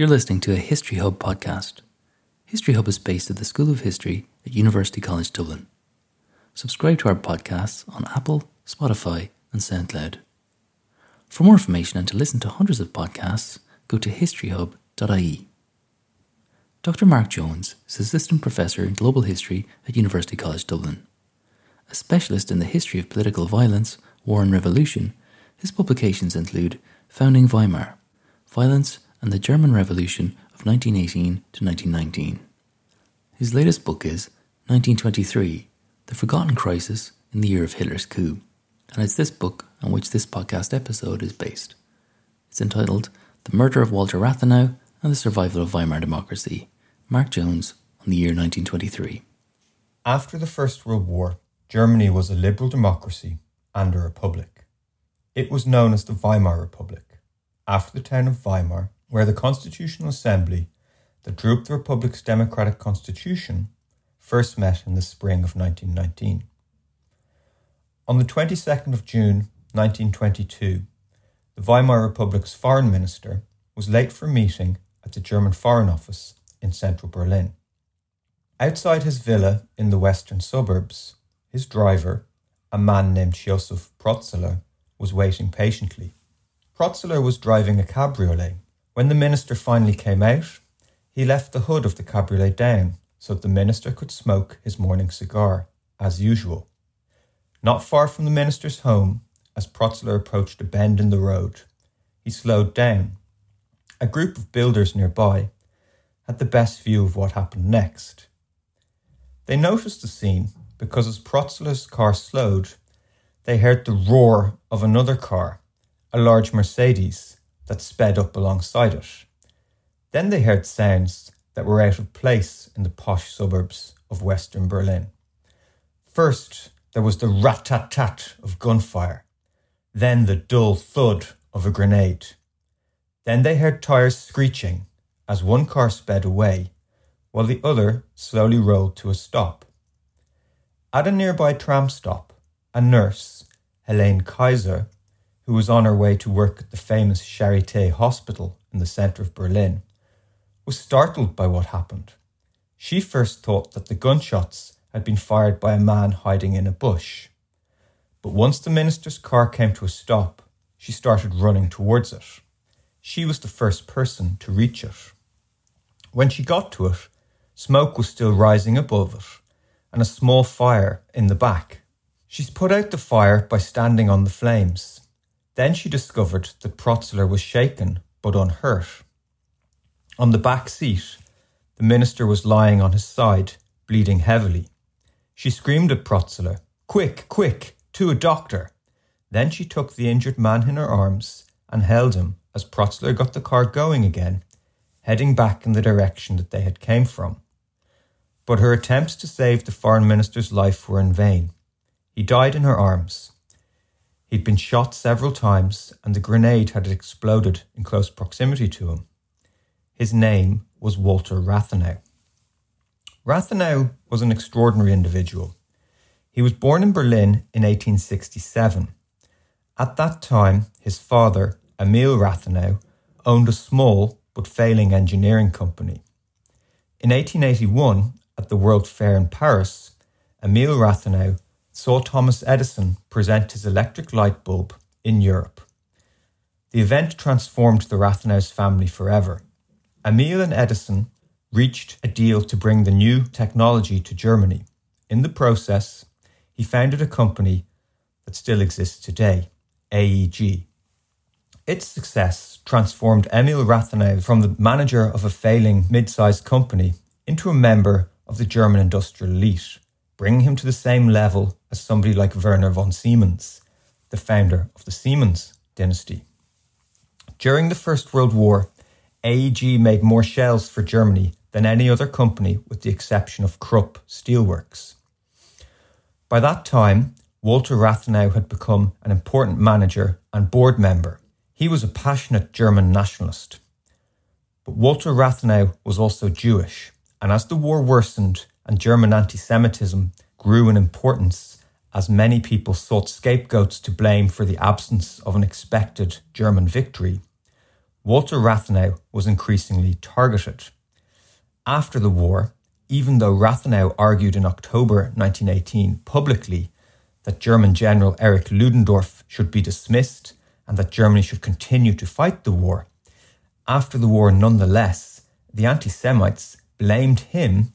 You're listening to a History Hub podcast. History Hub is based at the School of History at University College Dublin. Subscribe to our podcasts on Apple, Spotify, and SoundCloud. For more information and to listen to hundreds of podcasts, go to historyhub.ie. Dr. Mark Jones is Assistant Professor in Global History at University College Dublin. A specialist in the history of political violence, war and revolution, his publications include Founding Weimar, Violence and the German Revolution of 1918 to 1919. His latest book is 1923 The Forgotten Crisis in the Year of Hitler's Coup, and it's this book on which this podcast episode is based. It's entitled The Murder of Walter Rathenau and the Survival of Weimar Democracy, Mark Jones on the year 1923. After the First World War, Germany was a liberal democracy and a republic. It was known as the Weimar Republic, after the town of Weimar, where the Constitutional Assembly that drew up the Republic's democratic constitution first met in the spring of 1919. On the 22nd of June 1922, the Weimar Republic's foreign minister was late for a meeting at the German Foreign Office in central Berlin. Outside his villa in the western suburbs, his driver, a man named Josef Protzler, was waiting patiently. Protzler was driving a cabriolet. When the minister finally came out, he left the hood of the cabriolet down so that the minister could smoke his morning cigar, as usual. Not far from the minister's home, as Protzler approached a bend in the road, he slowed down. A group of builders nearby had the best view of what happened next. They noticed the scene because as Protzler's car slowed, they heard the roar of another car, a large Mercedes, that sped up alongside it. Then they heard sounds that were out of place in the posh suburbs of western Berlin. First, there was the rat tat tat of gunfire, then the dull thud of a grenade. Then they heard tyres screeching as one car sped away, while the other slowly rolled to a stop. At a nearby tram stop, a nurse, Helene Kaiser, who was on her way to work at the famous Charité Hospital in the centre of Berlin, was startled by what happened. She first thought that the gunshots had been fired by a man hiding in a bush. But once the minister's car came to a stop, she started running towards it. She was the first person to reach it. When she got to it, smoke was still rising above it and a small fire in the back. She's put out the fire by standing on the flames. Then she discovered that Protzler was shaken but unhurt. On the back seat, the minister was lying on his side, bleeding heavily. She screamed at Protzler, Quick, quick, to a doctor. Then she took the injured man in her arms and held him as Protzler got the car going again, heading back in the direction that they had came from but her attempts to save the foreign minister's life were in vain. He died in her arms. He'd been shot several times, and the grenade had exploded in close proximity to him. His name was Walter Rathenau. Rathenau was an extraordinary individual. He was born in Berlin in 1867. At that time, his father, Emil Rathenau, owned a small but failing engineering company. In 1881, at the World Fair in Paris, Emil Rathenau saw Thomas Edison present his electric light bulb in Europe. The event transformed the Rathenau's family forever. Emil and Edison reached a deal to bring the new technology to Germany. In the process, he founded a company that still exists today, AEG. Its success transformed Emil Rathenau from the manager of a failing mid sized company into a member of the German industrial elite, bringing him to the same level as somebody like Werner von Siemens, the founder of the Siemens dynasty. During the First World War, AEG made more shells for Germany than any other company with the exception of Krupp Steelworks. By that time, Walter Rathenau had become an important manager and board member. He was a passionate German nationalist. But Walter Rathenau was also Jewish, and as the war worsened and German anti Semitism grew in importance, as many people sought scapegoats to blame for the absence of an expected German victory, Walter Rathenau was increasingly targeted. After the war, even though Rathenau argued in October 1918 publicly that German General Erich Ludendorff should be dismissed and that Germany should continue to fight the war, after the war, nonetheless, the anti Semites blamed him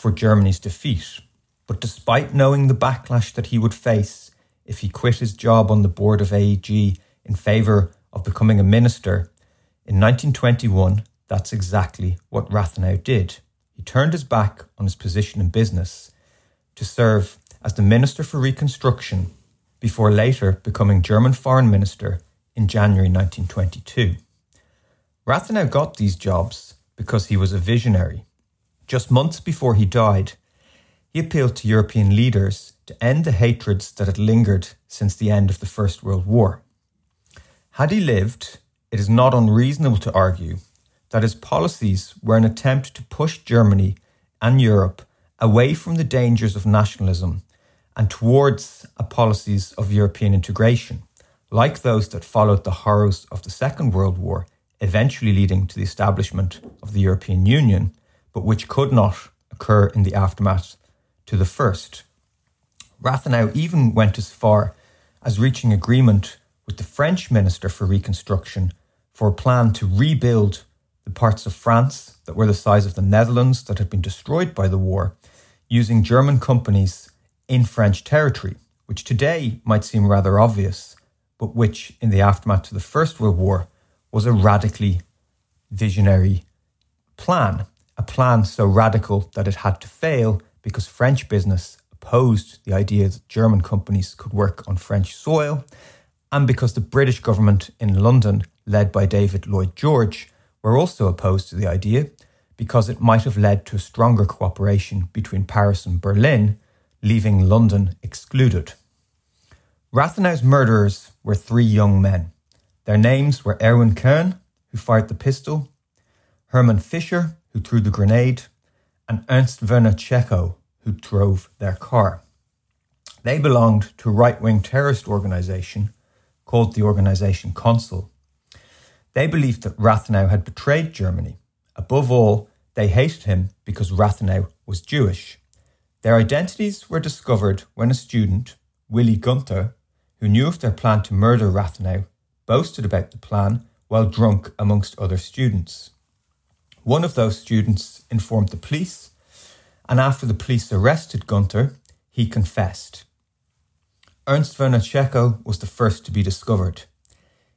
for Germany's defeat. But despite knowing the backlash that he would face if he quit his job on the board of AEG in favour of becoming a minister, in 1921, that's exactly what Rathenau did. He turned his back on his position in business to serve as the Minister for Reconstruction before later becoming German Foreign Minister in January 1922. Rathenau got these jobs because he was a visionary. Just months before he died, he appealed to European leaders to end the hatreds that had lingered since the end of the First World War. Had he lived, it is not unreasonable to argue that his policies were an attempt to push Germany and Europe away from the dangers of nationalism and towards policies of European integration, like those that followed the horrors of the Second World War eventually leading to the establishment of the European Union, but which could not occur in the aftermath to the first. Rathenau even went as far as reaching agreement with the French Minister for Reconstruction for a plan to rebuild the parts of France that were the size of the Netherlands that had been destroyed by the war using German companies in French territory, which today might seem rather obvious, but which in the aftermath to the First World War was a radically visionary plan, a plan so radical that it had to fail because French business opposed the idea that German companies could work on French soil, and because the British government in London, led by David Lloyd George, were also opposed to the idea because it might have led to a stronger cooperation between Paris and Berlin, leaving London excluded. Rathenau's murderers were three young men. Their names were Erwin Kern, who fired the pistol, Hermann Fischer, who threw the grenade, and Ernst Werner Techow, who drove their car. They belonged to a right wing terrorist organization called the Organization Consul. They believed that Rathenau had betrayed Germany. Above all, they hated him because Rathenau was Jewish. Their identities were discovered when a student, Willy Gunther, who knew of their plan to murder Rathenau, boasted about the plan while drunk amongst other students. One of those students informed the police, and after the police arrested Gunther, he confessed. Ernst Werner Techow was the first to be discovered.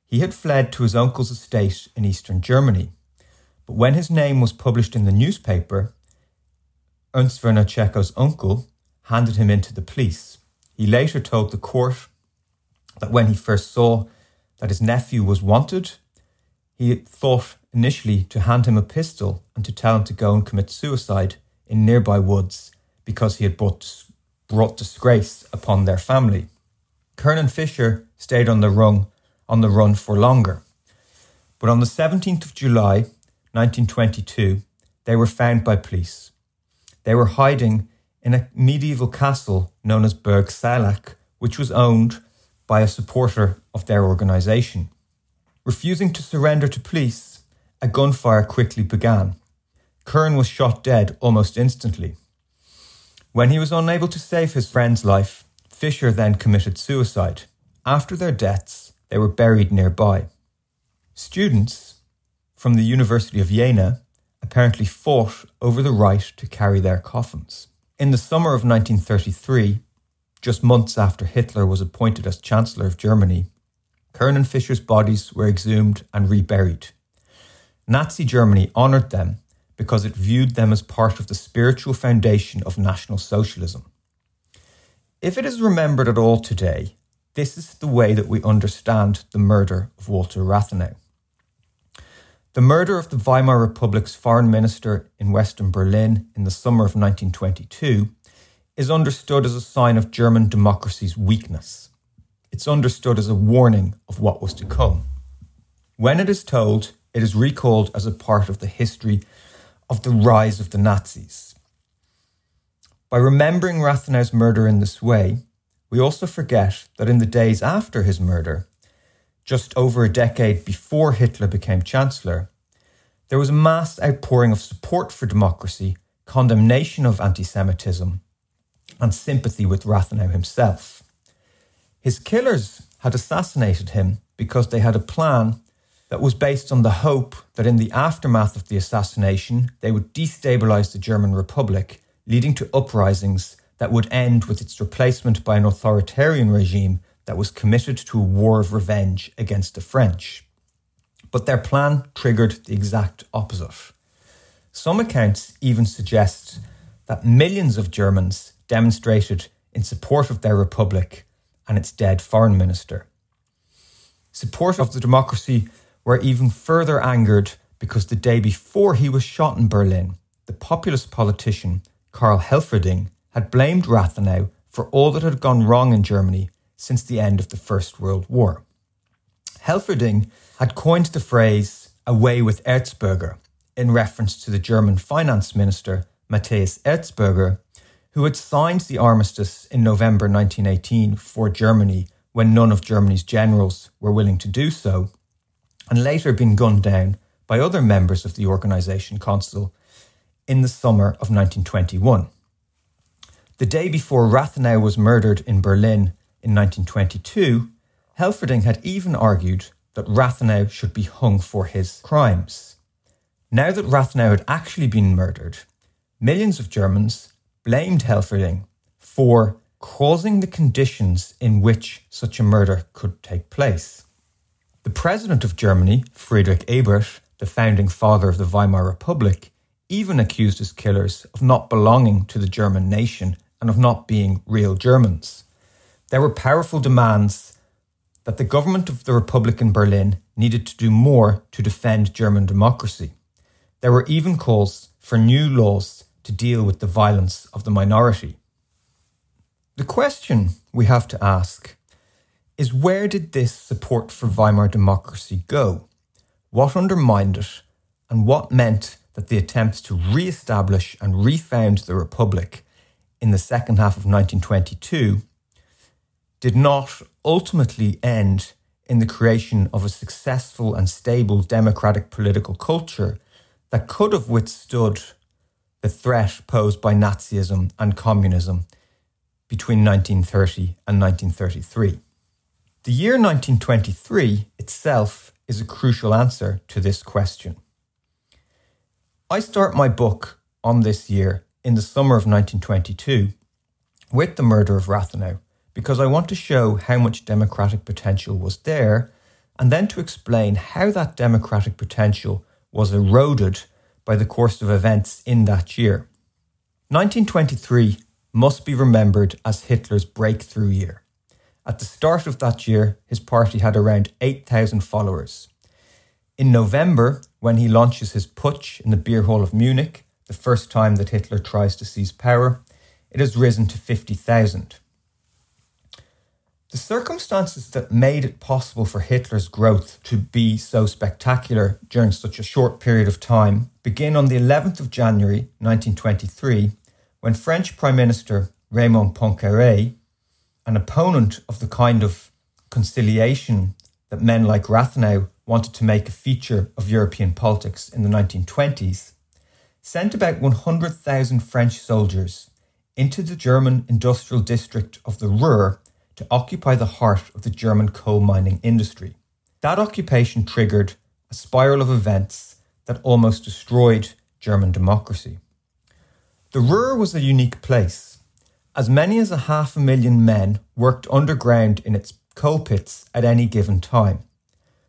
He had fled to his uncle's estate in eastern Germany, but when his name was published in the newspaper, Ernst Werner Techow's uncle handed him in to the police. He later told the court that when he first saw that his nephew was wanted, he thought initially to hand him a pistol and to tell him to go and commit suicide in nearby woods because he had brought, brought disgrace upon their family. Kern and Fischer stayed on the run, on the run for longer. But on the 17th of July 1922, they were found by police. They were hiding in a medieval castle known as Burg Saaleck, which was owned by a supporter of their organisation. Refusing to surrender to police, a gunfire quickly began. Kern was shot dead almost instantly. When he was unable to save his friend's life, Fischer then committed suicide. After their deaths, they were buried nearby. Students from the University of Jena apparently fought over the right to carry their coffins. In the summer of 1933, just months after Hitler was appointed as Chancellor of Germany, Kern and Fischer's bodies were exhumed and reburied. Nazi Germany honoured them because it viewed them as part of the spiritual foundation of National Socialism. If it is remembered at all today, this is the way that we understand the murder of Walter Rathenau. The murder of the Weimar Republic's foreign minister in Western Berlin in the summer of 1922 is understood as a sign of German democracy's weakness. It's understood as a warning of what was to come. When it is told, it is recalled as a part of the history of the rise of the Nazis. By remembering Rathenau's murder in this way, we also forget that in the days after his murder, just over a decade before Hitler became Chancellor, there was a mass outpouring of support for democracy, condemnation of anti Semitism, and sympathy with Rathenau himself. His killers had assassinated him because they had a plan that was based on the hope that in the aftermath of the assassination, they would destabilize the German Republic, leading to uprisings that would end with its replacement by an authoritarian regime that was committed to a war of revenge against the French. But their plan triggered the exact opposite. Some accounts even suggest that millions of Germans demonstrated in support of their republic and its dead foreign minister. Support of the democracy were even further angered because the day before he was shot in Berlin, the populist politician Karl Helfferich had blamed Rathenau for all that had gone wrong in Germany since the end of the First World War. Helfferich had coined the phrase away with Erzberger in reference to the German finance minister Matthias Erzberger, who had signed the armistice in November 1918 for Germany when none of Germany's generals were willing to do so, and later been gunned down by other members of the Organisation Consul in the summer of 1921. The day before Rathenau was murdered in Berlin in 1922, Helfferich had even argued that Rathenau should be hung for his crimes. Now that Rathenau had actually been murdered, millions of Germans blamed Helfferich for causing the conditions in which such a murder could take place. The president of Germany, Friedrich Ebert, the founding father of the Weimar Republic, even accused his killers of not belonging to the German nation and of not being real Germans. There were powerful demands that the government of the Republic in Berlin needed to do more to defend German democracy. There were even calls for new laws to deal with the violence of the minority. The question we have to ask is where did this support for Weimar democracy go? What undermined it, and what meant that the attempts to re establish and refound the Republic in the second half of 1922 did not ultimately end in the creation of a successful and stable democratic political culture that could have withstood the threat posed by Nazism and communism between 1930 and 1933. The year 1923 itself is a crucial answer to this question. I start my book on this year in the summer of 1922 with the murder of Rathenau because I want to show how much democratic potential was there and then to explain how that democratic potential was eroded by the course of events in that year. 1923 must be remembered as Hitler's breakthrough year. At the start of that year, his party had around 8,000 followers. In November, when he launches his putsch in the beer hall of Munich, the first time that Hitler tries to seize power, it has risen to 50,000. The circumstances that made it possible for Hitler's growth to be so spectacular during such a short period of time begin on the 11th of January 1923 when French Prime Minister Raymond Poincaré, an opponent of the kind of conciliation that men like Rathenau wanted to make a feature of European politics in the 1920s, sent about 100,000 French soldiers into the German industrial district of the Ruhr to occupy the heart of the German coal mining industry. That occupation triggered a spiral of events that almost destroyed German democracy. The Ruhr was a unique place. As many as a half a million men worked underground in its coal pits at any given time.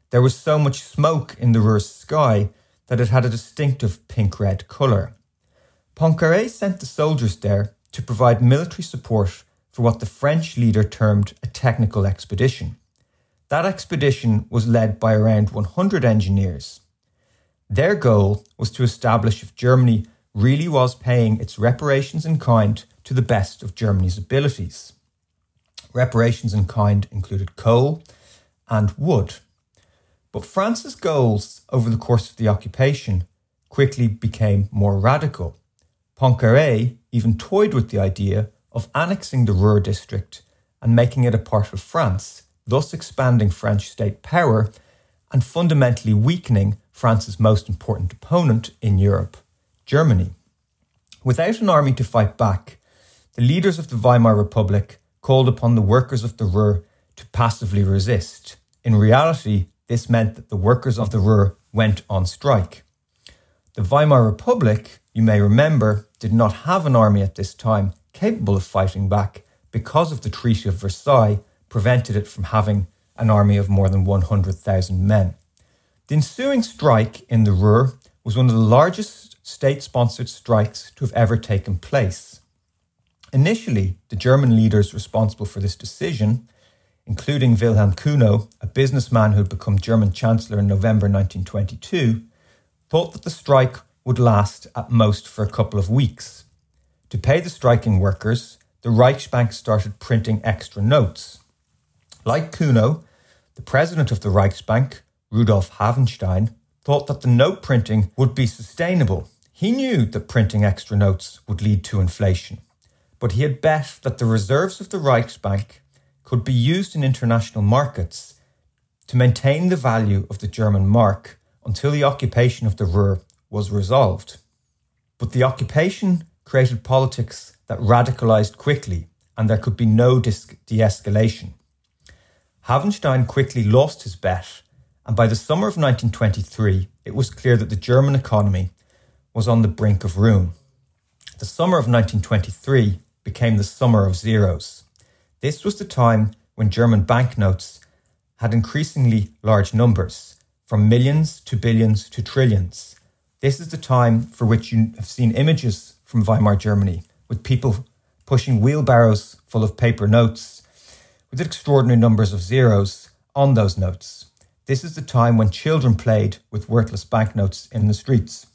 There was so much smoke in the Ruhr's sky that it had a distinctive pink red colour. Poincaré sent the soldiers there to provide military support for what the French leader termed a technical expedition. That expedition was led by around 100 engineers. Their goal was to establish if Germany really was paying its reparations in kind to the best of Germany's abilities. Reparations in kind included coal and wood. But France's goals over the course of the occupation quickly became more radical. Poincaré even toyed with the idea of annexing the Ruhr district and making it a part of France, thus expanding French state power and fundamentally weakening France's most important opponent in Europe, Germany. Without an army to fight back, the leaders of the Weimar Republic called upon the workers of the Ruhr to passively resist. In reality, this meant that the workers of the Ruhr went on strike. The Weimar Republic, you may remember, did not have an army at this time capable of fighting back because of the Treaty of Versailles prevented it from having an army of more than 100,000 men. The ensuing strike in the Ruhr was one of the largest state sponsored strikes to have ever taken place. Initially, the German leaders responsible for this decision, including Wilhelm Cuno, a businessman who had become German Chancellor in November 1922, thought that the strike would last at most for a couple of weeks. To pay the striking workers, the Reichsbank started printing extra notes. Like Cuno, the president of the Reichsbank, Rudolf Havenstein, thought that the note printing would be sustainable. He knew that printing extra notes would lead to inflation, but he had bet that the reserves of the Reichsbank could be used in international markets to maintain the value of the German mark until the occupation of the Ruhr was resolved. But the occupation created politics that radicalized quickly, and there could be no de escalation. Havenstein quickly lost his bet, and by the summer of 1923, it was clear that the German economy was on the brink of ruin. The summer of 1923 became the summer of zeros. This was the time when German banknotes had increasingly large numbers, from millions to billions to trillions. This is the time for which you have seen images from Weimar Germany, with people pushing wheelbarrows full of paper notes with extraordinary numbers of zeros on those notes. This is the time when children played with worthless banknotes in the streets.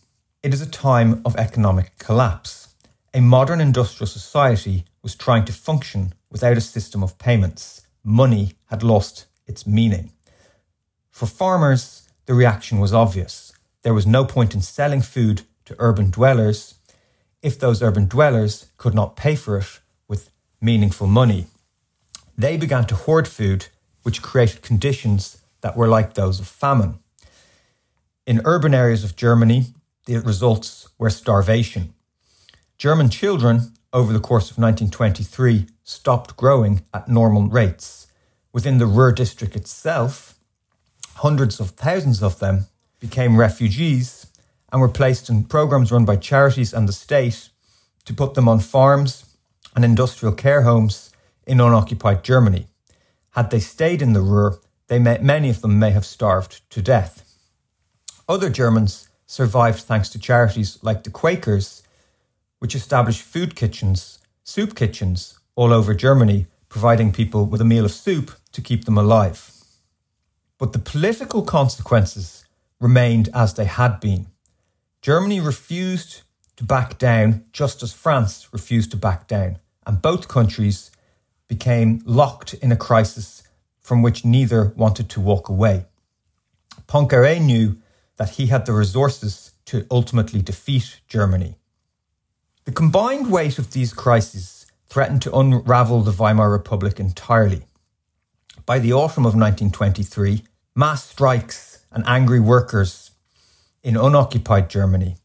It is a time of economic collapse. A modern industrial society was trying to function without a system of payments. Money had lost its meaning. For farmers, the reaction was obvious. There was no point in selling food to urban dwellers if those urban dwellers could not pay for it with meaningful money. They began to hoard food, which created conditions that were like those of famine. In urban areas of Germany, the results were starvation. German children, over the course of 1923, stopped growing at normal rates. Within the Ruhr district itself, hundreds of thousands of them became refugees and were placed in programs run by charities and the state to put them on farms and industrial care homes in unoccupied Germany. Had they stayed in the Ruhr, they may, many of them may have starved to death. Other Germans survived thanks to charities like the Quakers, which established food kitchens, soup kitchens, all over Germany, providing people with a meal of soup to keep them alive. But the political consequences remained as they had been. Germany refused to back down just as France refused to back down, and both countries became locked in a crisis from which neither wanted to walk away. Poincaré knew that he had the resources to ultimately defeat Germany. The combined weight of these crises threatened to unravel the Weimar Republic entirely. By the autumn of 1923, mass strikes and angry workers in unoccupied Germany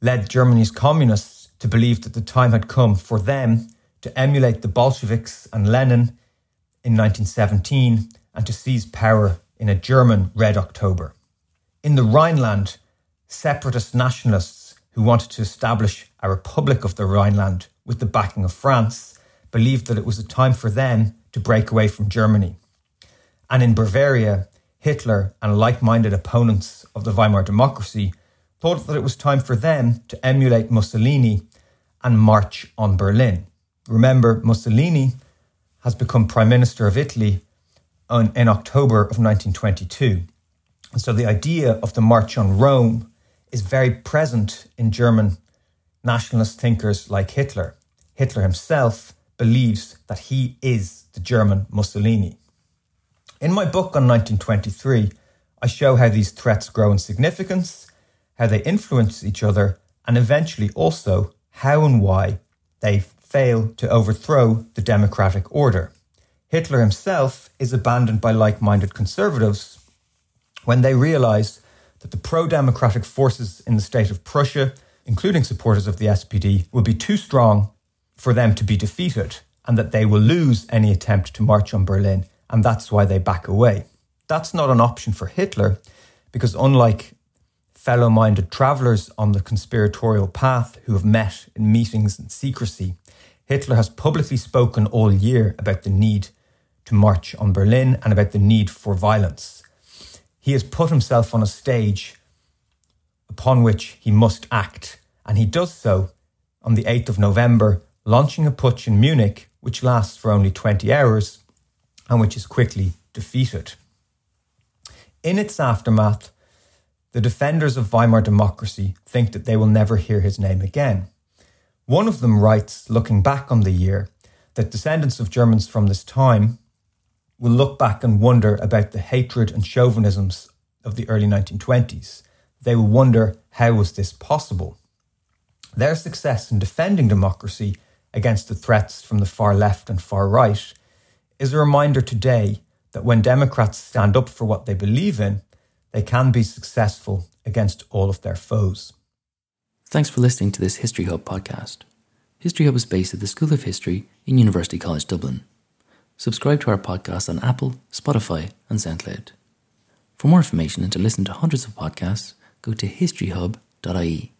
led Germany's communists to believe that the time had come for them to emulate the Bolsheviks and Lenin in 1917 and to seize power in a German Red October. In the Rhineland, separatist nationalists who wanted to establish a Republic of the Rhineland with the backing of France believed that it was a time for them to break away from Germany. And in Bavaria, Hitler and like minded opponents of the Weimar democracy thought that it was time for them to emulate Mussolini and march on Berlin. Remember, Mussolini has become Prime Minister of Italy on, in October of 1922. And so the idea of the March on Rome is very present in German nationalist thinkers like Hitler. Hitler himself believes that he is the German Mussolini. In my book on 1923, I show how these threats grow in significance, how they influence each other, and eventually also how and why they fail to overthrow the democratic order. Hitler himself is abandoned by like minded conservatives when they realise that the pro democratic forces in the state of Prussia, including supporters of the SPD, will be too strong for them to be defeated and that they will lose any attempt to march on Berlin, and that's why they back away. That's not an option for Hitler because, unlike fellow minded travellers on the conspiratorial path who have met in meetings in secrecy, Hitler has publicly spoken all year about the need to march on Berlin and about the need for violence. He has put himself on a stage upon which he must act, and he does so on the 8th of November, launching a putsch in Munich, which lasts for only 20 hours and which is quickly defeated. In its aftermath, the defenders of Weimar democracy think that they will never hear his name again. One of them writes, looking back on the year, that descendants of Germans from this time will look back and wonder about the hatred and chauvinisms of the early 1920s. They will wonder how was this possible? Their success in defending democracy against the threats from the far left and far right is a reminder today that when Democrats stand up for what they believe in, they can be successful against all of their foes. Thanks for listening to this History Hub podcast. History Hub is based at the School of History in University College Dublin. Subscribe to our podcast on Apple, Spotify, and SoundCloud. For more information and to listen to hundreds of podcasts, go to historyhub.ie.